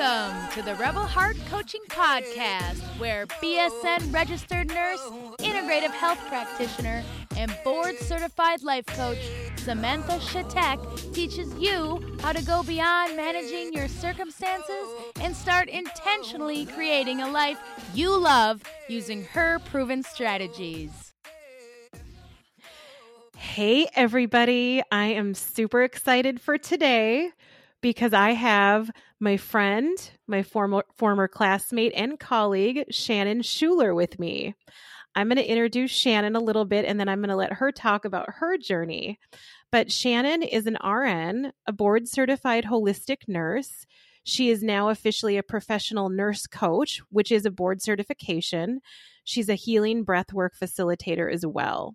Welcome to the Rebel Heart Coaching Podcast, where BSN registered nurse, integrative health practitioner, and board certified life coach Samantha Shatek teaches you how to go beyond managing your circumstances and start intentionally creating a life you love using her proven strategies. Hey, everybody. I am super excited for today because I have my friend, my former, former classmate and colleague, Shannon Schueler, with me. I'm going to introduce Shannon a little bit and then I'm going to let her talk about her journey. But Shannon is an RN, a board certified holistic nurse. She is now officially a professional nurse coach, which is a board certification. She's a healing breathwork facilitator as well.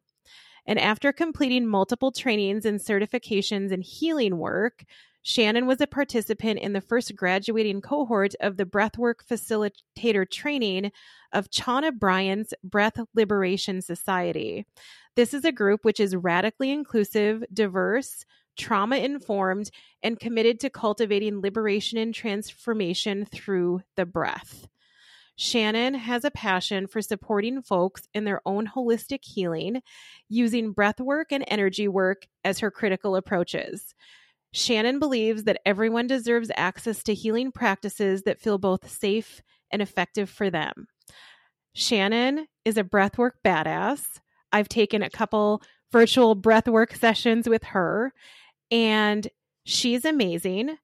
And after completing multiple trainings and certifications in healing work, Shannon was a participant in the first graduating cohort of the Breathwork Facilitator training of Chauna Bryant's Breath Liberation Society. This is a group which is radically inclusive, diverse, trauma informed, and committed to cultivating liberation and transformation through the breath. Shannon has a passion for supporting folks in their own holistic healing using breath work and energy work as her critical approaches. Shannon believes that everyone deserves access to healing practices that feel both safe and effective for them. Shannon is a breathwork badass. I've taken a couple virtual breathwork sessions with her, and she's amazing.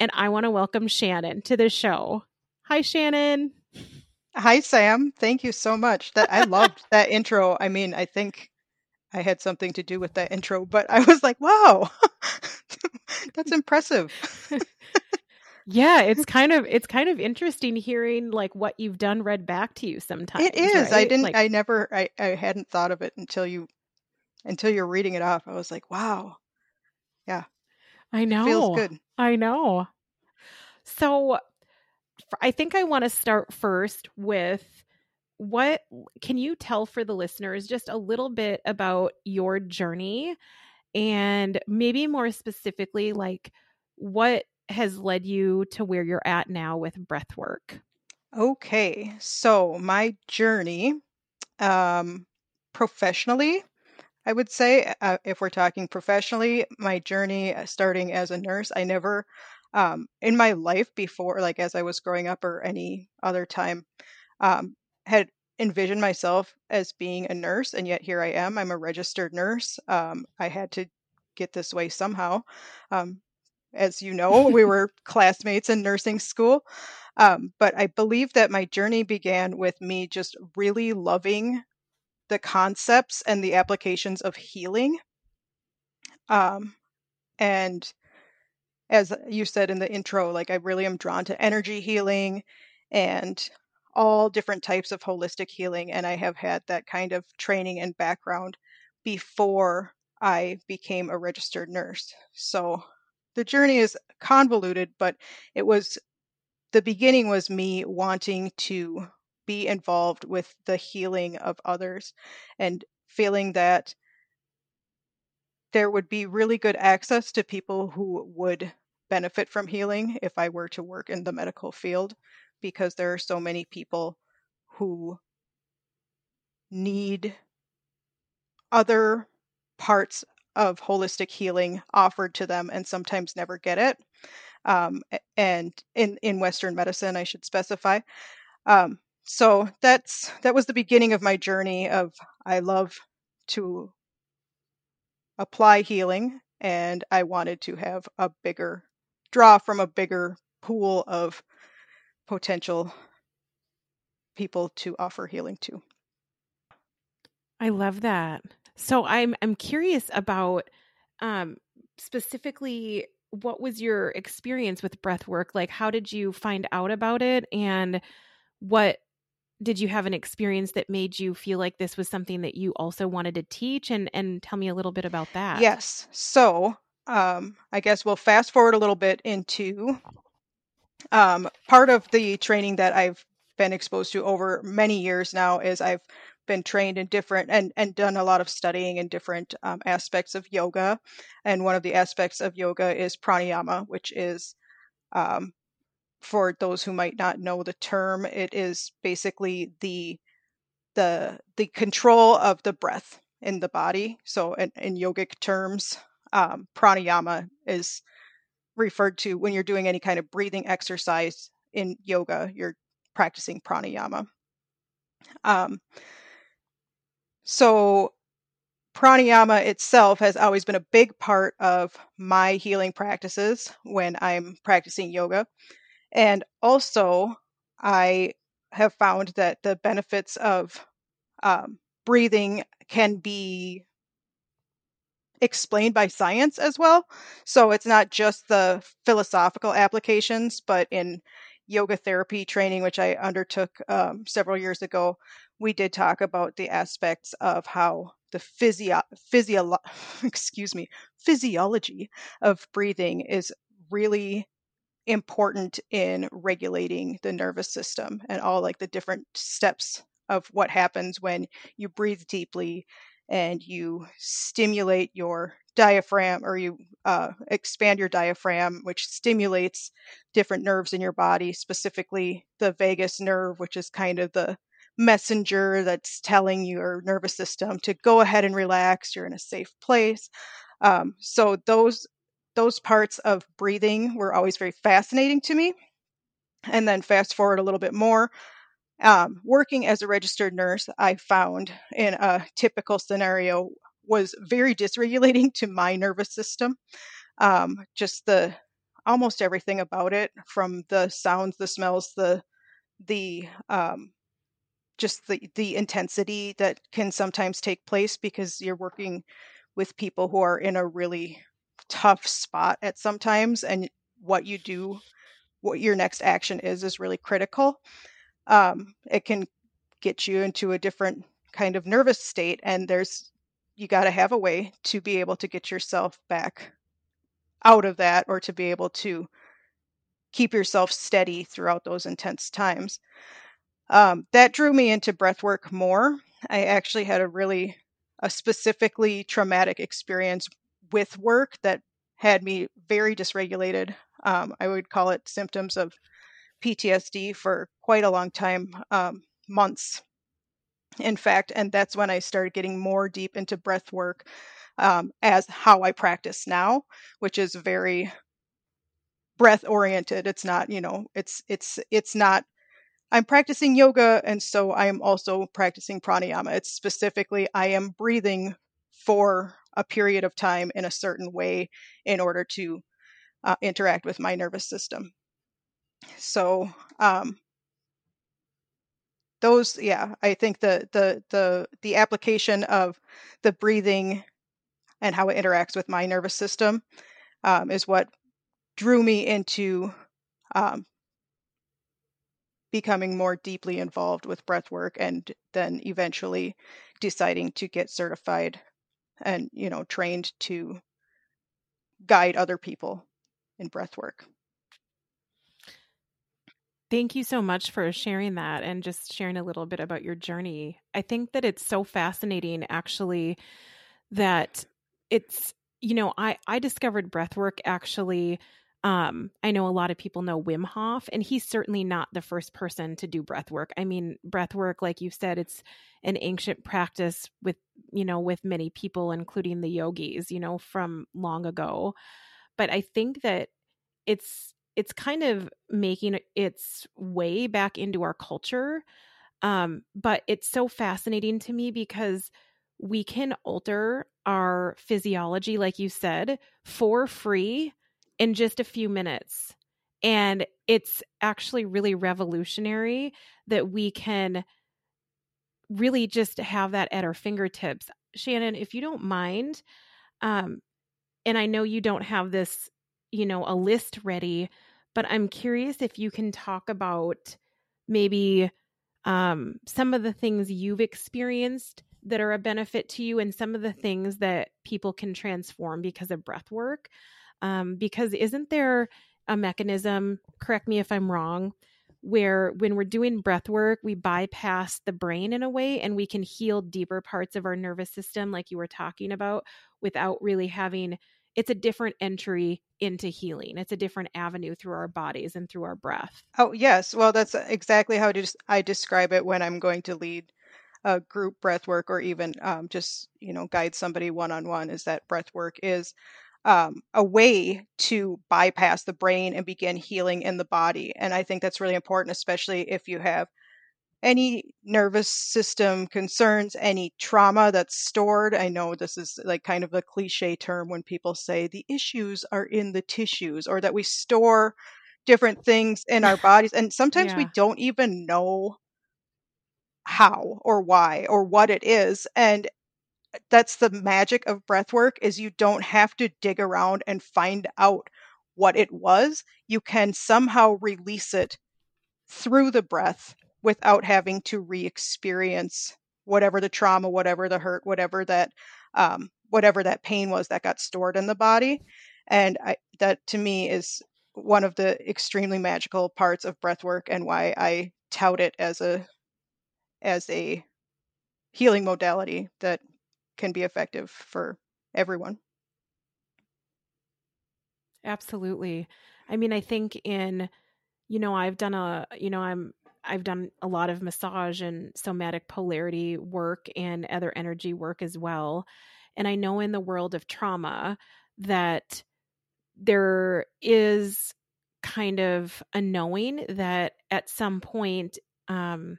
And I want to welcome Shannon to the show. Hi, Shannon. Hi, Sam. Thank you so much. That I loved that intro. I mean, I think I had something to do with that intro, but I was like, wow, that's impressive. yeah, it's kind of it's kind of interesting hearing like what you've done read back to you sometimes. It is. Right? I didn't like, I never I, I hadn't thought of it until you until you're reading it off. I was like, wow. Yeah. I know. Feels good. I know. So I think I want to start first with what can you tell for the listeners just a little bit about your journey and maybe more specifically like what has led you to where you're at now with breath work? Okay so my journey um professionally i would say uh, if we're talking professionally my journey uh, starting as a nurse i never um, in my life before like as i was growing up or any other time um, had envisioned myself as being a nurse, and yet here I am. I'm a registered nurse. Um, I had to get this way somehow. Um, as you know, we were classmates in nursing school. Um, but I believe that my journey began with me just really loving the concepts and the applications of healing. Um, and as you said in the intro, like I really am drawn to energy healing and all different types of holistic healing. And I have had that kind of training and background before I became a registered nurse. So the journey is convoluted, but it was the beginning was me wanting to be involved with the healing of others and feeling that there would be really good access to people who would benefit from healing if I were to work in the medical field because there are so many people who need other parts of holistic healing offered to them and sometimes never get it. Um, and in, in Western medicine, I should specify. Um, so that's that was the beginning of my journey of I love to apply healing and I wanted to have a bigger draw from a bigger pool of potential people to offer healing to. I love that. So I'm I'm curious about um specifically what was your experience with breath work? Like how did you find out about it and what did you have an experience that made you feel like this was something that you also wanted to teach and and tell me a little bit about that. Yes. So, um I guess we'll fast forward a little bit into um, part of the training that I've been exposed to over many years now is I've been trained in different and, and done a lot of studying in different um, aspects of yoga. And one of the aspects of yoga is pranayama, which is um, for those who might not know the term, it is basically the the the control of the breath in the body. So, in, in yogic terms, um, pranayama is referred to when you're doing any kind of breathing exercise in yoga. You're practicing pranayama. Um, so, pranayama itself has always been a big part of my healing practices when I'm practicing yoga. And also, I have found that the benefits of um, breathing can be explained by science as well. So it's not just the philosophical applications, but in yoga therapy training, which I undertook um, several years ago, we did talk about the aspects of how the physio physio excuse me physiology of breathing is really important in regulating the nervous system and all like the different steps of what happens when you breathe deeply and you stimulate your diaphragm or you uh, expand your diaphragm, which stimulates different nerves in your body, specifically the vagus nerve, which is kind of the messenger that's telling your nervous system to go ahead and relax. You're in a safe place. Um, so those those parts of breathing were always very fascinating to me. And then fast forward a little bit more, um, working as a registered nurse, I found in a typical scenario was very dysregulating to my nervous system. Um, just the almost everything about it, from the sounds, the smells, the the um, just the the intensity that can sometimes take place because you're working with people who are in a really tough spot at sometimes, and what you do, what your next action is, is really critical um, it can get you into a different kind of nervous state and there's you got to have a way to be able to get yourself back out of that or to be able to keep yourself steady throughout those intense times. Um, that drew me into breath work more. I actually had a really a specifically traumatic experience with work that had me very dysregulated. Um, i would call it symptoms of PTSD for quite a long time, um, months, in fact. And that's when I started getting more deep into breath work um, as how I practice now, which is very breath oriented. It's not, you know, it's it's it's not. I'm practicing yoga, and so I am also practicing pranayama. It's specifically I am breathing for a period of time in a certain way in order to uh, interact with my nervous system. So um, those, yeah, I think the the the the application of the breathing and how it interacts with my nervous system um, is what drew me into um, becoming more deeply involved with breath work and then eventually deciding to get certified and you know trained to guide other people in breath work Thank you so much for sharing that and just sharing a little bit about your journey. I think that it's so fascinating actually that it's you know, I I discovered breathwork actually um, I know a lot of people know Wim Hof, and he's certainly not the first person to do breath work. I mean, breath work, like you said, it's an ancient practice with, you know, with many people, including the yogis, you know, from long ago. But I think that it's it's kind of making its way back into our culture. Um, but it's so fascinating to me because we can alter our physiology, like you said, for free in just a few minutes. And it's actually really revolutionary that we can really just have that at our fingertips. Shannon, if you don't mind, um, and I know you don't have this you know, a list ready, but I'm curious if you can talk about maybe um, some of the things you've experienced that are a benefit to you and some of the things that people can transform because of breath work. Um, because isn't there a mechanism, correct me if I'm wrong, where when we're doing breath work, we bypass the brain in a way and we can heal deeper parts of our nervous system, like you were talking about, without really having it's a different entry into healing. It's a different avenue through our bodies and through our breath. Oh, yes. Well, that's exactly how I describe it when I'm going to lead a group breath work or even um, just, you know, guide somebody one on one is that breath work is um, a way to bypass the brain and begin healing in the body. And I think that's really important, especially if you have any nervous system concerns, any trauma that's stored. I know this is like kind of a cliche term when people say the issues are in the tissues or that we store different things in our bodies. And sometimes yeah. we don't even know how or why or what it is. And that's the magic of breath work is you don't have to dig around and find out what it was. You can somehow release it through the breath without having to re-experience whatever the trauma, whatever the hurt, whatever that um, whatever that pain was that got stored in the body. And I, that to me is one of the extremely magical parts of breath work and why I tout it as a as a healing modality that can be effective for everyone. Absolutely. I mean, I think in, you know, I've done a, you know, I'm, I've done a lot of massage and somatic polarity work and other energy work as well. And I know in the world of trauma that there is kind of a knowing that at some point, um,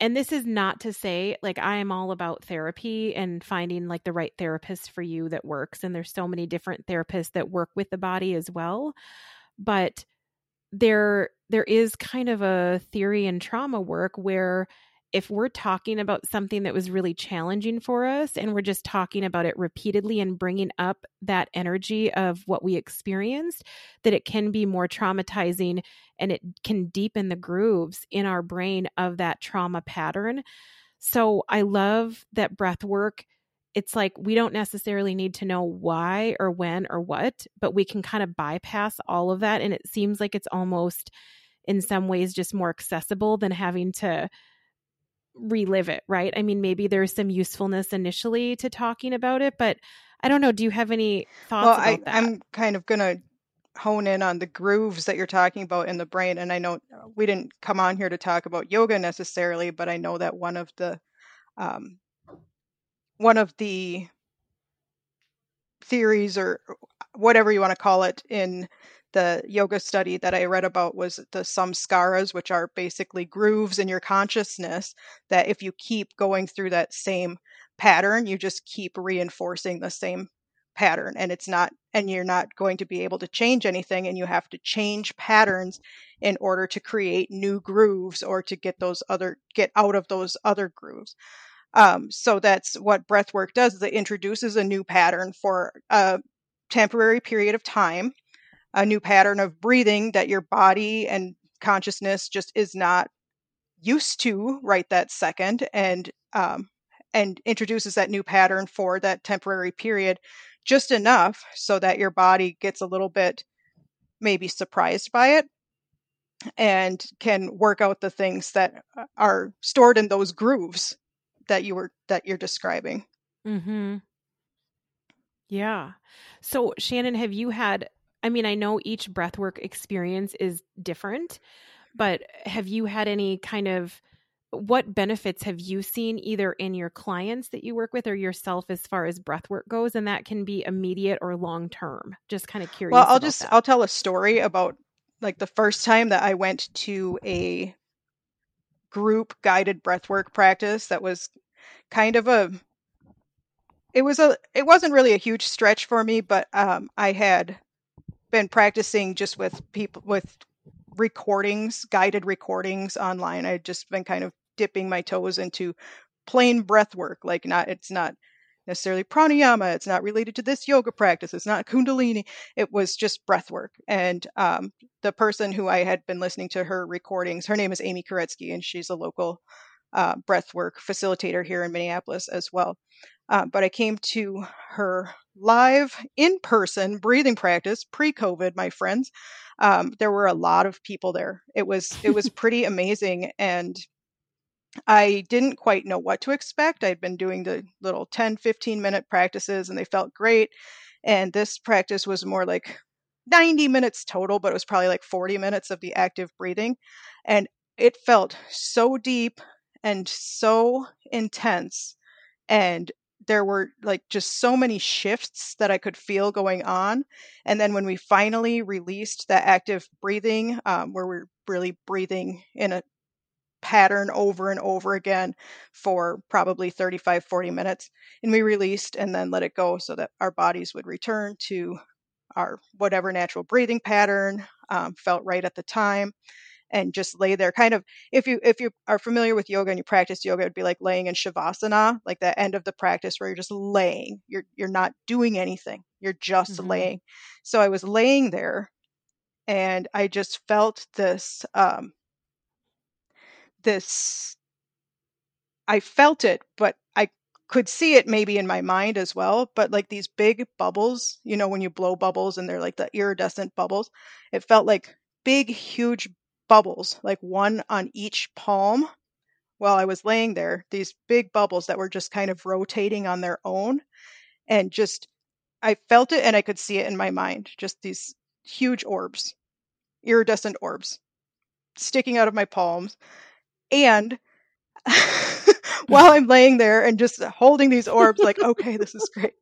and this is not to say like I am all about therapy and finding like the right therapist for you that works and there's so many different therapists that work with the body as well but there there is kind of a theory in trauma work where if we're talking about something that was really challenging for us and we're just talking about it repeatedly and bringing up that energy of what we experienced, that it can be more traumatizing and it can deepen the grooves in our brain of that trauma pattern. So I love that breath work. It's like we don't necessarily need to know why or when or what, but we can kind of bypass all of that. And it seems like it's almost in some ways just more accessible than having to relive it, right? I mean, maybe there's some usefulness initially to talking about it, but I don't know. Do you have any thoughts well, I, that? I'm kind of going to hone in on the grooves that you're talking about in the brain. And I know we didn't come on here to talk about yoga necessarily, but I know that one of the um, one of the theories or whatever you want to call it in the yoga study that I read about was the samskaras, which are basically grooves in your consciousness that if you keep going through that same pattern, you just keep reinforcing the same pattern and it's not and you're not going to be able to change anything and you have to change patterns in order to create new grooves or to get those other get out of those other grooves um, so that's what breath work does is it introduces a new pattern for a temporary period of time a new pattern of breathing that your body and consciousness just is not used to right that second and um, and introduces that new pattern for that temporary period just enough so that your body gets a little bit maybe surprised by it and can work out the things that uh, are stored in those grooves that you were that you're describing. Mhm. Yeah. So Shannon, have you had I mean, I know each breathwork experience is different, but have you had any kind of what benefits have you seen either in your clients that you work with or yourself as far as breathwork goes and that can be immediate or long term just kind of curious well i'll just that. i'll tell a story about like the first time that i went to a group guided breathwork practice that was kind of a it was a it wasn't really a huge stretch for me but um, i had been practicing just with people with recordings, guided recordings online. I'd just been kind of dipping my toes into plain breath work. Like not it's not necessarily pranayama, it's not related to this yoga practice, it's not kundalini. It was just breath work. And um, the person who I had been listening to her recordings, her name is Amy Koretsky, and she's a local uh, breathwork facilitator here in Minneapolis as well. Uh, but I came to her live in person breathing practice pre COVID, my friends. Um, there were a lot of people there. It was it was pretty amazing, and I didn't quite know what to expect. I'd been doing the little 10, 15 minute practices, and they felt great. And this practice was more like 90 minutes total, but it was probably like 40 minutes of the active breathing. And it felt so deep and so intense. And there were like just so many shifts that I could feel going on. And then when we finally released that active breathing, um, where we're really breathing in a pattern over and over again for probably 35, 40 minutes, and we released and then let it go so that our bodies would return to our whatever natural breathing pattern um, felt right at the time and just lay there kind of if you if you are familiar with yoga and you practice yoga it'd be like laying in shavasana like the end of the practice where you're just laying. You're you're not doing anything. You're just mm-hmm. laying. So i was laying there and i just felt this um this i felt it but i could see it maybe in my mind as well but like these big bubbles you know when you blow bubbles and they're like the iridescent bubbles it felt like big huge bubbles, like one on each palm while I was laying there, these big bubbles that were just kind of rotating on their own. And just, I felt it and I could see it in my mind. Just these huge orbs, iridescent orbs sticking out of my palms. And while I'm laying there and just holding these orbs, like, okay, this is great.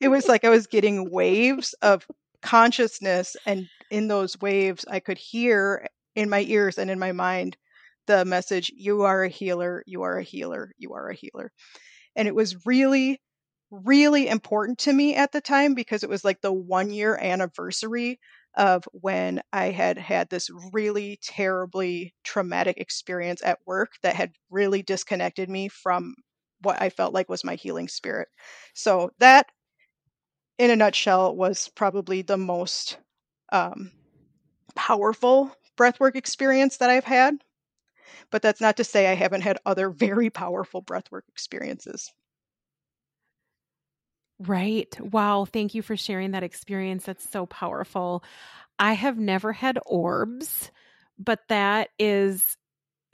It was like I was getting waves of consciousness, and in those waves, I could hear in my ears and in my mind the message you are a healer you are a healer you are a healer and it was really really important to me at the time because it was like the one year anniversary of when I had had this really terribly traumatic experience at work that had really disconnected me from what I felt like was my healing spirit. So, that in a nutshell was probably the most um, powerful breathwork experience that I've had. But that's not to say I haven't had other very powerful breathwork experiences. Right. Wow. Thank you for sharing that experience. That's so powerful. I have never had orbs, but that is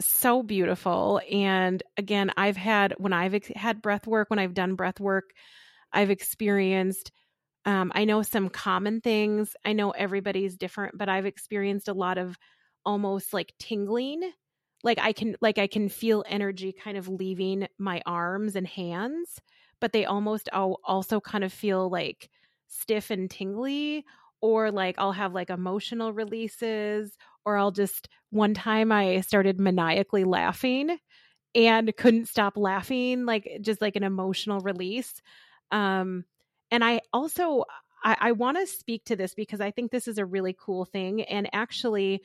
so beautiful. And again, I've had, when I've had breath work, when I've done breath work, I've experienced um, I know some common things. I know everybody's different, but I've experienced a lot of almost like tingling like i can like i can feel energy kind of leaving my arms and hands but they almost all also kind of feel like stiff and tingly or like i'll have like emotional releases or i'll just one time i started maniacally laughing and couldn't stop laughing like just like an emotional release um and i also i, I want to speak to this because i think this is a really cool thing and actually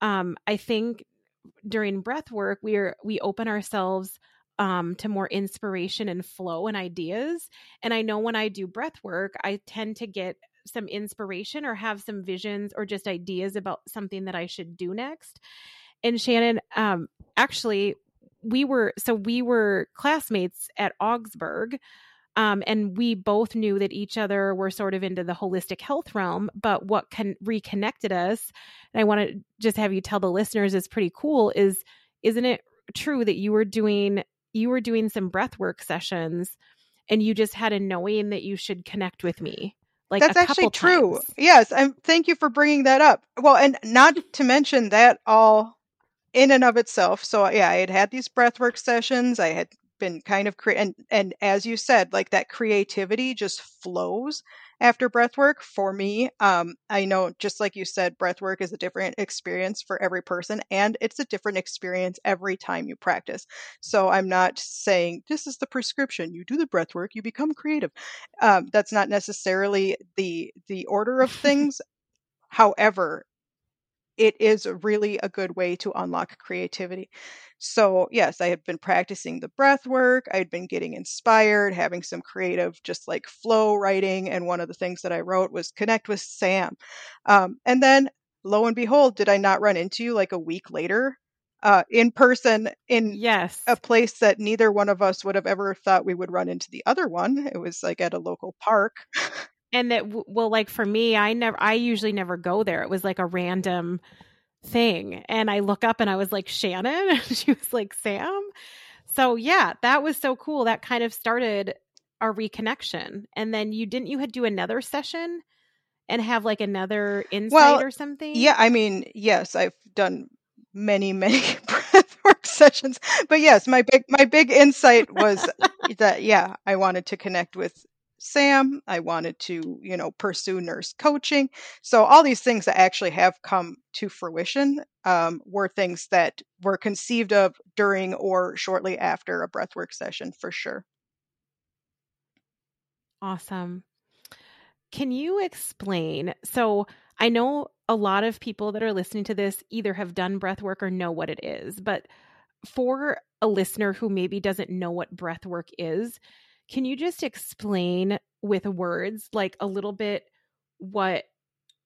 um, I think during breath work, we're we open ourselves um, to more inspiration and flow and ideas. And I know when I do breath work, I tend to get some inspiration or have some visions or just ideas about something that I should do next. And Shannon, um, actually, we were so we were classmates at Augsburg um, and we both knew that each other were sort of into the holistic health realm. But what can reconnected us, and I want to just have you tell the listeners is pretty cool, is isn't it true that you were doing you were doing some breath work sessions and you just had a knowing that you should connect with me? Like that's actually true. Times. Yes, and thank you for bringing that up. Well, and not to mention that all in and of itself. So yeah, I had had these breathwork sessions. I had been kind of cre- and and as you said like that creativity just flows after breath work. For me um i know just like you said breath work is a different experience for every person and it's a different experience every time you practice. So i'm not saying this is the prescription. You do the breath work you become creative. Um, that's not necessarily the the order of things. However it is really a good way to unlock creativity. So, yes, I had been practicing the breath work. I had been getting inspired, having some creative, just like flow writing. And one of the things that I wrote was connect with Sam. Um, and then, lo and behold, did I not run into you like a week later? Uh, in person in yes a place that neither one of us would have ever thought we would run into the other one. It was like at a local park. and that well like for me i never i usually never go there. It was like a random thing. And i look up and i was like shannon? And she was like sam? So yeah that was so cool. That kind of started our reconnection. And then you didn't you had do another session and have like another insight Well, or something? Yeah, I mean, yes, I've done many, many breathwork sessions, but yes, my big my big insight was that yeah, I wanted to connect with Sam. I wanted to, you know, pursue nurse coaching. So all these things that actually have come to fruition um, were things that were conceived of during or shortly after a breathwork session, for sure. Awesome. Can you explain? So, I know a lot of people that are listening to this either have done breath work or know what it is, but for a listener who maybe doesn't know what breath work is, can you just explain with words like a little bit what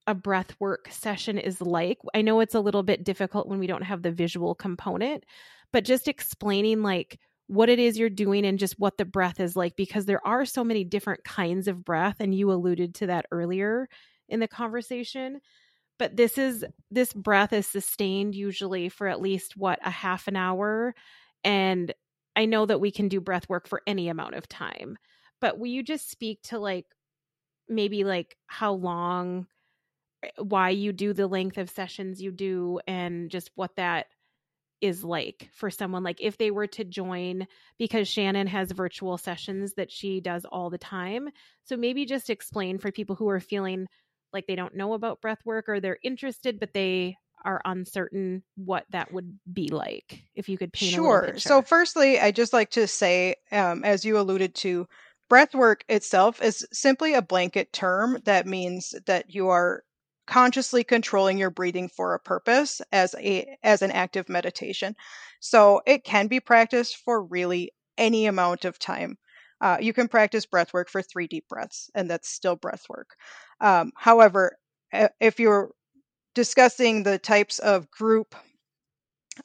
a breath work session is like? I know it's a little bit difficult when we don't have the visual component, but just explaining like what it is you're doing and just what the breath is like because there are so many different kinds of breath and you alluded to that earlier in the conversation but this is this breath is sustained usually for at least what a half an hour and i know that we can do breath work for any amount of time but will you just speak to like maybe like how long eh, why you do the length of sessions you do and just what that is like for someone like if they were to join because Shannon has virtual sessions that she does all the time. So maybe just explain for people who are feeling like they don't know about breath work or they're interested but they are uncertain what that would be like if you could paint Sure. So, firstly, I just like to say, um, as you alluded to, breath work itself is simply a blanket term that means that you are consciously controlling your breathing for a purpose as a as an active meditation. So it can be practiced for really any amount of time. Uh, you can practice breath work for three deep breaths, and that's still breath work. Um, however, if you're discussing the types of group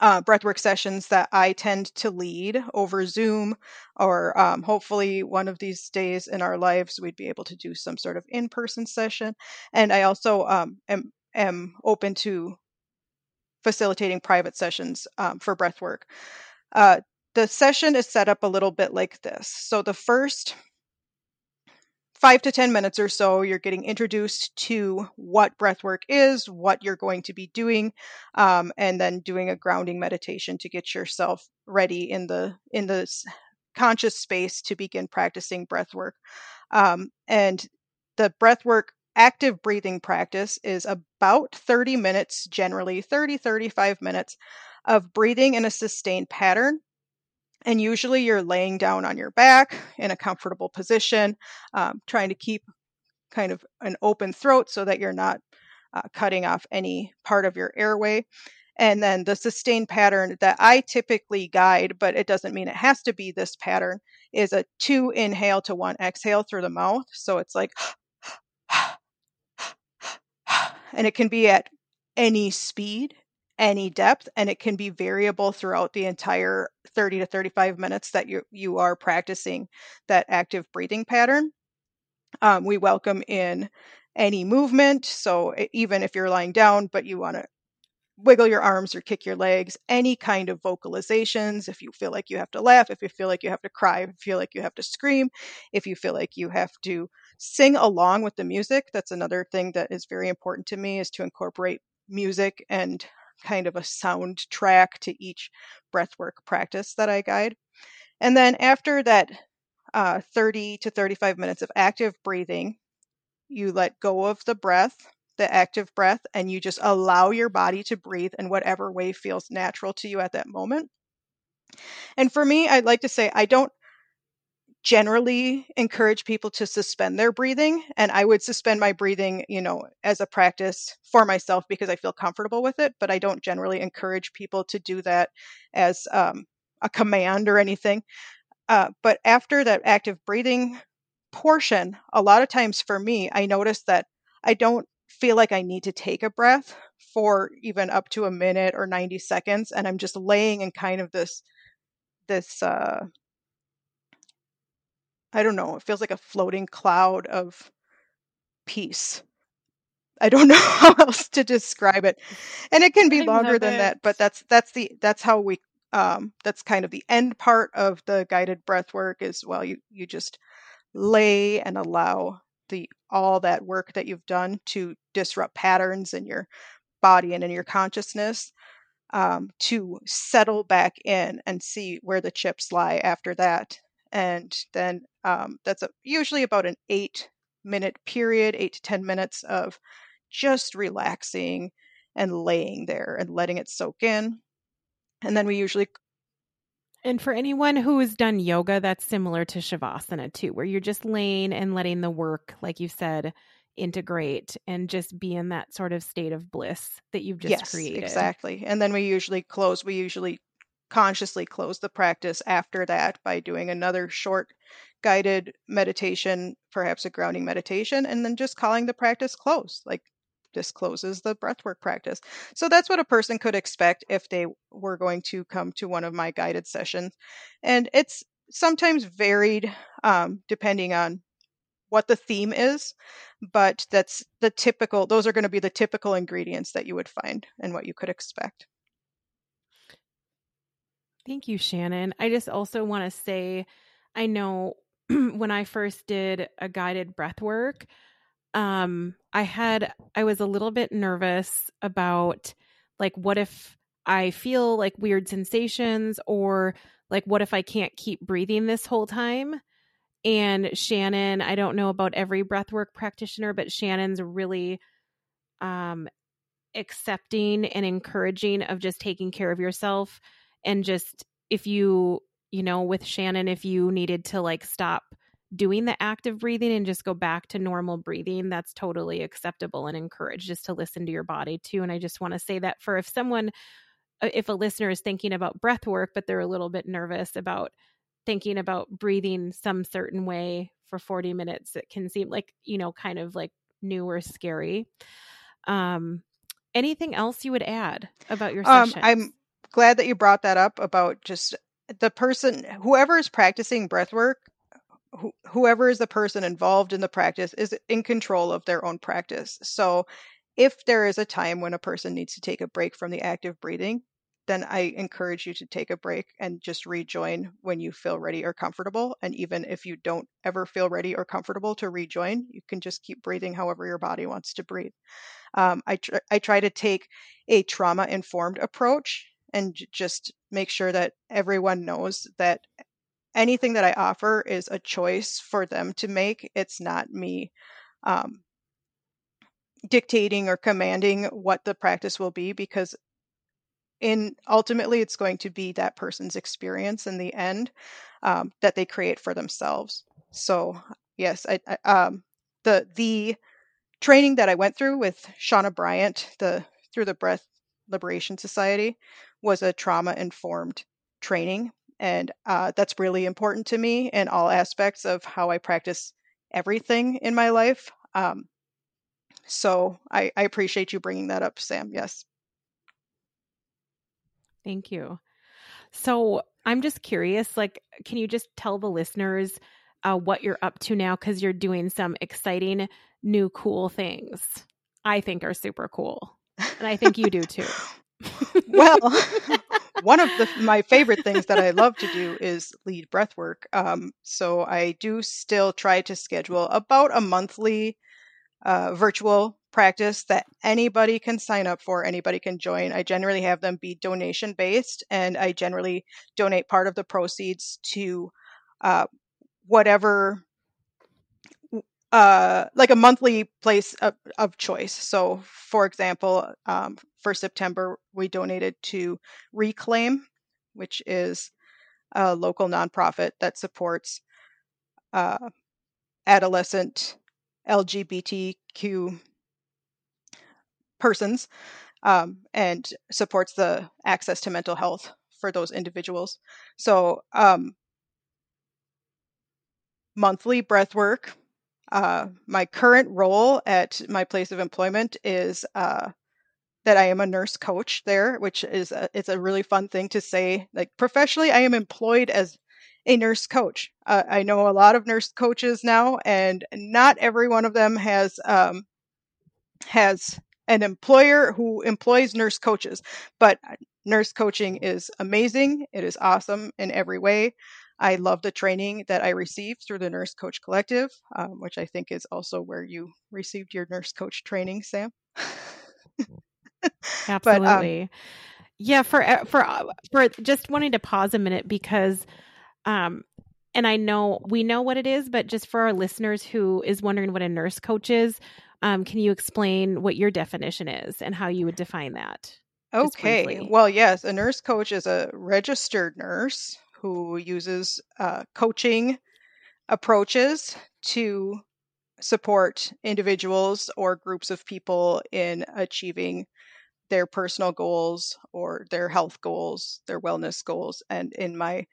uh, breathwork sessions that I tend to lead over Zoom, or um, hopefully one of these days in our lives, we'd be able to do some sort of in person session. And I also um, am, am open to facilitating private sessions um, for breathwork. Uh, the session is set up a little bit like this. So the first five to 10 minutes or so, you're getting introduced to what breathwork is, what you're going to be doing, um, and then doing a grounding meditation to get yourself ready in the in the conscious space to begin practicing breathwork. Um, and the breathwork active breathing practice is about 30 minutes, generally 30, 35 minutes of breathing in a sustained pattern and usually you're laying down on your back in a comfortable position, um, trying to keep kind of an open throat so that you're not uh, cutting off any part of your airway. And then the sustained pattern that I typically guide, but it doesn't mean it has to be this pattern, is a two inhale to one exhale through the mouth. So it's like, and it can be at any speed any depth and it can be variable throughout the entire 30 to 35 minutes that you you are practicing that active breathing pattern. Um, we welcome in any movement so even if you're lying down but you want to wiggle your arms or kick your legs any kind of vocalizations if you feel like you have to laugh if you feel like you have to cry if you feel like you have to scream if you feel like you have to sing along with the music that's another thing that is very important to me is to incorporate music and kind of a soundtrack to each breathwork practice that I guide. And then after that uh, 30 to 35 minutes of active breathing, you let go of the breath, the active breath, and you just allow your body to breathe in whatever way feels natural to you at that moment. And for me, I'd like to say I don't generally encourage people to suspend their breathing and i would suspend my breathing you know as a practice for myself because i feel comfortable with it but i don't generally encourage people to do that as um, a command or anything. Uh, but after that active breathing portion a lot of times for me i notice that i don't feel like i need to take a breath for even up to a minute or 90 seconds and i'm just laying in kind of this this uh, I don't know, it feels like a floating cloud of peace. I don't know how else to describe it. And it can be longer than it. that, but that's that's the that's how we um that's kind of the end part of the guided breath work is well you you just lay and allow the all that work that you've done to disrupt patterns in your body and in your consciousness um, to settle back in and see where the chips lie after that. And then um, that's a, usually about an eight minute period, eight to 10 minutes of just relaxing and laying there and letting it soak in. And then we usually. And for anyone who has done yoga, that's similar to Shavasana too, where you're just laying and letting the work, like you said, integrate and just be in that sort of state of bliss that you've just yes, created. Exactly. And then we usually close, we usually consciously close the practice after that by doing another short guided meditation, perhaps a grounding meditation, and then just calling the practice close. Like this closes the breathwork practice. So that's what a person could expect if they were going to come to one of my guided sessions. And it's sometimes varied um, depending on what the theme is, but that's the typical, those are going to be the typical ingredients that you would find and what you could expect. Thank you, Shannon. I just also want to say I know when I first did a guided breath work, um, I had, I was a little bit nervous about like, what if I feel like weird sensations or like, what if I can't keep breathing this whole time? And Shannon, I don't know about every breathwork practitioner, but Shannon's really um, accepting and encouraging of just taking care of yourself. And just if you, you know, with Shannon, if you needed to like stop doing the active breathing and just go back to normal breathing, that's totally acceptable and encouraged just to listen to your body too. And I just want to say that for if someone, uh, if a listener is thinking about breath work, but they're a little bit nervous about thinking about breathing some certain way for 40 minutes it can seem like you know kind of like new or scary um anything else you would add about your um, i'm glad that you brought that up about just the person whoever is practicing breath work wh- whoever is the person involved in the practice is in control of their own practice so if there is a time when a person needs to take a break from the active breathing then I encourage you to take a break and just rejoin when you feel ready or comfortable. And even if you don't ever feel ready or comfortable to rejoin, you can just keep breathing however your body wants to breathe. Um, I, tr- I try to take a trauma informed approach and just make sure that everyone knows that anything that I offer is a choice for them to make. It's not me um, dictating or commanding what the practice will be because in ultimately it's going to be that person's experience in the end um, that they create for themselves so yes I, I, um, the the training that i went through with chauna bryant the through the breath liberation society was a trauma informed training and uh, that's really important to me in all aspects of how i practice everything in my life um, so I, I appreciate you bringing that up sam yes Thank you. So I'm just curious, like, can you just tell the listeners uh, what you're up to now? Because you're doing some exciting, new, cool things. I think are super cool, and I think you do too. Well, one of the, my favorite things that I love to do is lead breath work. Um, so I do still try to schedule about a monthly uh, virtual practice that anybody can sign up for, anybody can join. I generally have them be donation based, and I generally donate part of the proceeds to uh, whatever. Uh, like a monthly place of, of choice. So, for example, um, for September, we donated to Reclaim, which is a local nonprofit that supports uh, adolescent LGBTQ persons um, and supports the access to mental health for those individuals. So, um, monthly breath work. Uh, my current role at my place of employment is uh, that I am a nurse coach there, which is a, it's a really fun thing to say. Like professionally, I am employed as a nurse coach. Uh, I know a lot of nurse coaches now, and not every one of them has um, has an employer who employs nurse coaches. But nurse coaching is amazing. It is awesome in every way. I love the training that I received through the Nurse Coach Collective, um, which I think is also where you received your nurse coach training, Sam. Absolutely. But, um, yeah, for for uh, for just wanting to pause a minute because um and I know we know what it is, but just for our listeners who is wondering what a nurse coach is, um, can you explain what your definition is and how you would define that? Okay. Well, yes, a nurse coach is a registered nurse who uses uh, coaching approaches to support individuals or groups of people in achieving their personal goals or their health goals, their wellness goals, and in my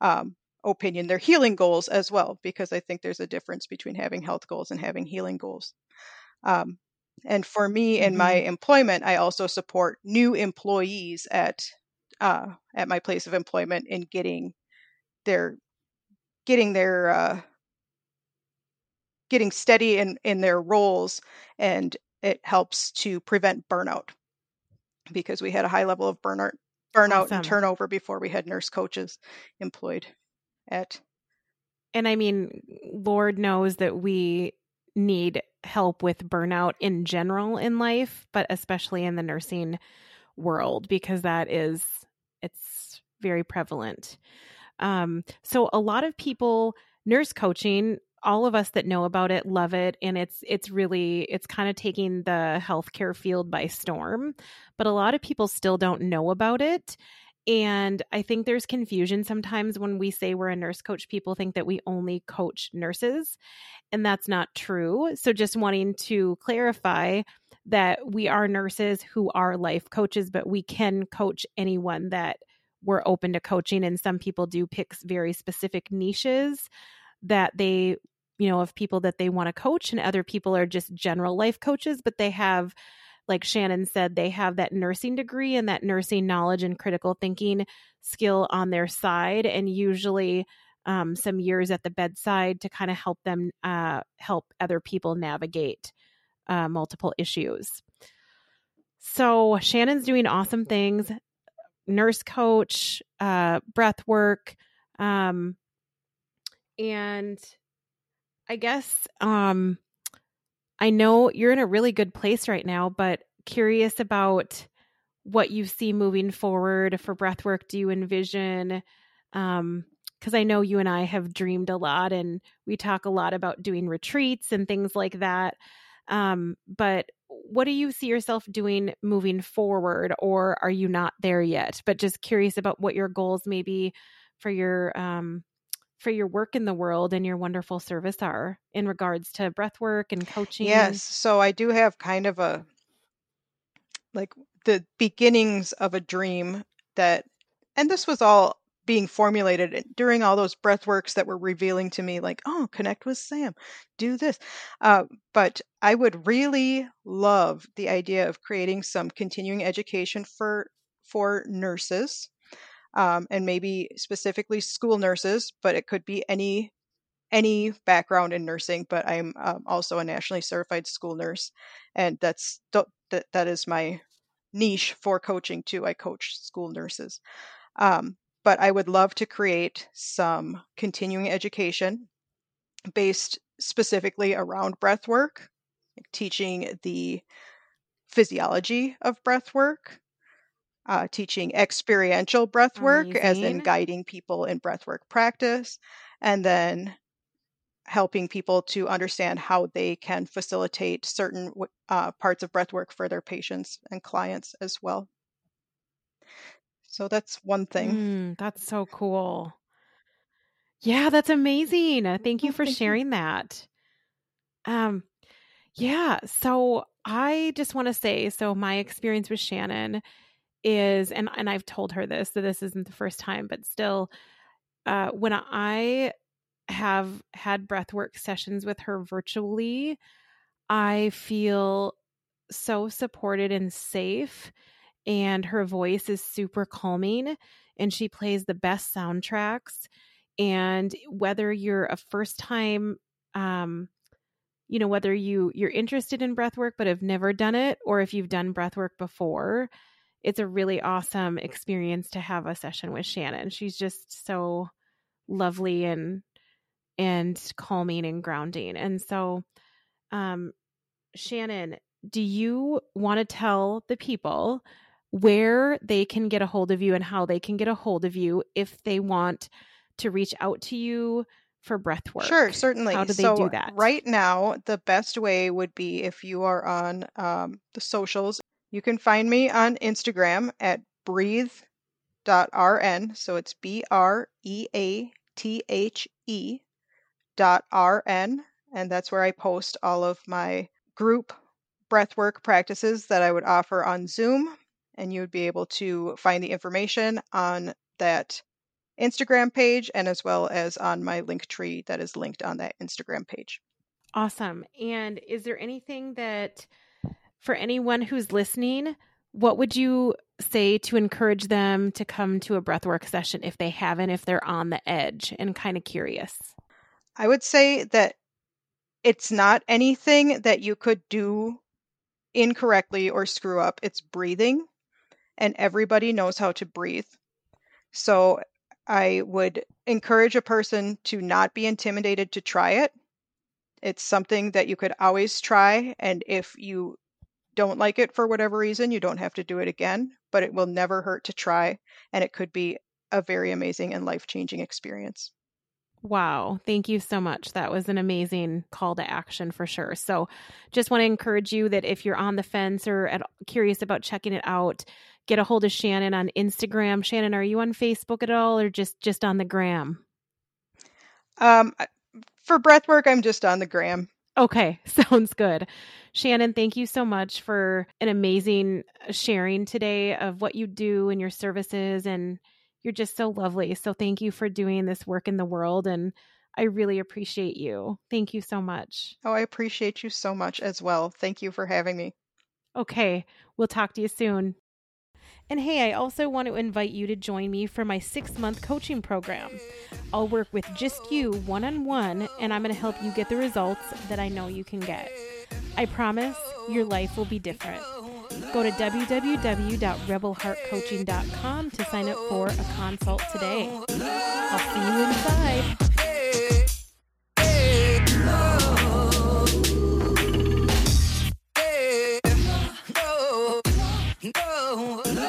um, opinion, their healing goals as well, because I think there's a difference between having health goals and having healing goals. Um, and for me in mm-hmm. my employment, I also support new employees at uh, at my place of employment in getting their getting their uh, getting steady in in their roles, and it helps to prevent burnout because we had a high level of burnout burnout awesome. and turnover before we had nurse coaches employed at and i mean lord knows that we need help with burnout in general in life but especially in the nursing world because that is it's very prevalent um so a lot of people nurse coaching all of us that know about it love it and it's it's really it's kind of taking the healthcare field by storm but a lot of people still don't know about it and I think there's confusion sometimes when we say we're a nurse coach, people think that we only coach nurses, and that's not true. So, just wanting to clarify that we are nurses who are life coaches, but we can coach anyone that we're open to coaching. And some people do pick very specific niches that they you know, of people that they want to coach, and other people are just general life coaches, but they have, like Shannon said, they have that nursing degree and that nursing knowledge and critical thinking skill on their side, and usually um, some years at the bedside to kind of help them uh, help other people navigate uh, multiple issues. So Shannon's doing awesome things, nurse coach, uh, breath work, um, and I guess um I know you're in a really good place right now, but curious about what you see moving forward for breathwork. Do you envision um because I know you and I have dreamed a lot and we talk a lot about doing retreats and things like that. Um, but what do you see yourself doing moving forward, or are you not there yet? But just curious about what your goals may be for your um, for your work in the world and your wonderful service are in regards to breath work and coaching. Yes. So I do have kind of a like the beginnings of a dream that and this was all being formulated during all those breath works that were revealing to me like oh connect with sam do this uh, but i would really love the idea of creating some continuing education for for nurses um, and maybe specifically school nurses, but it could be any any background in nursing. But I'm um, also a nationally certified school nurse, and that's that that is my niche for coaching too. I coach school nurses. Um, but I would love to create some continuing education based specifically around breath work, teaching the physiology of breath work, uh, teaching experiential breath work, Amazing. as in guiding people in breath work practice, and then helping people to understand how they can facilitate certain uh, parts of breath work for their patients and clients as well. So that's one thing. Mm, that's so cool. Yeah, that's amazing. Uh, thank you for sharing that. Um, yeah. So I just want to say, so my experience with Shannon is and and I've told her this so this isn't the first time but still uh when I have had breathwork sessions with her virtually I feel so supported and safe and her voice is super calming and she plays the best soundtracks and whether you're a first time um you know whether you you're interested in breathwork but have never done it or if you've done breathwork before it's a really awesome experience to have a session with Shannon. She's just so lovely and and calming and grounding. And so um Shannon, do you want to tell the people where they can get a hold of you and how they can get a hold of you if they want to reach out to you for breath work? Sure, certainly. How do they so do that? Right now, the best way would be if you are on um, the socials. You can find me on Instagram at breathe.rn. So it's B R E A T H E dot RN. And that's where I post all of my group breathwork practices that I would offer on Zoom. And you would be able to find the information on that Instagram page and as well as on my link tree that is linked on that Instagram page. Awesome. And is there anything that, for anyone who's listening, what would you say to encourage them to come to a breathwork session if they haven't, if they're on the edge and kind of curious? I would say that it's not anything that you could do incorrectly or screw up. It's breathing, and everybody knows how to breathe. So I would encourage a person to not be intimidated to try it. It's something that you could always try, and if you don't like it for whatever reason, you don't have to do it again, but it will never hurt to try, and it could be a very amazing and life changing experience. Wow. Thank you so much. That was an amazing call to action for sure. So, just want to encourage you that if you're on the fence or at, curious about checking it out, get a hold of Shannon on Instagram. Shannon, are you on Facebook at all or just just on the gram? Um for breathwork, I'm just on the gram. Okay, sounds good. Shannon, thank you so much for an amazing uh, sharing today of what you do and your services and you're just so lovely. So thank you for doing this work in the world and I really appreciate you. Thank you so much. Oh, I appreciate you so much as well. Thank you for having me. Okay, we'll talk to you soon. And hey, I also want to invite you to join me for my six month coaching program. I'll work with just you one on one, and I'm going to help you get the results that I know you can get. I promise your life will be different. Go to www.rebelheartcoaching.com to sign up for a consult today. I'll see you inside. No.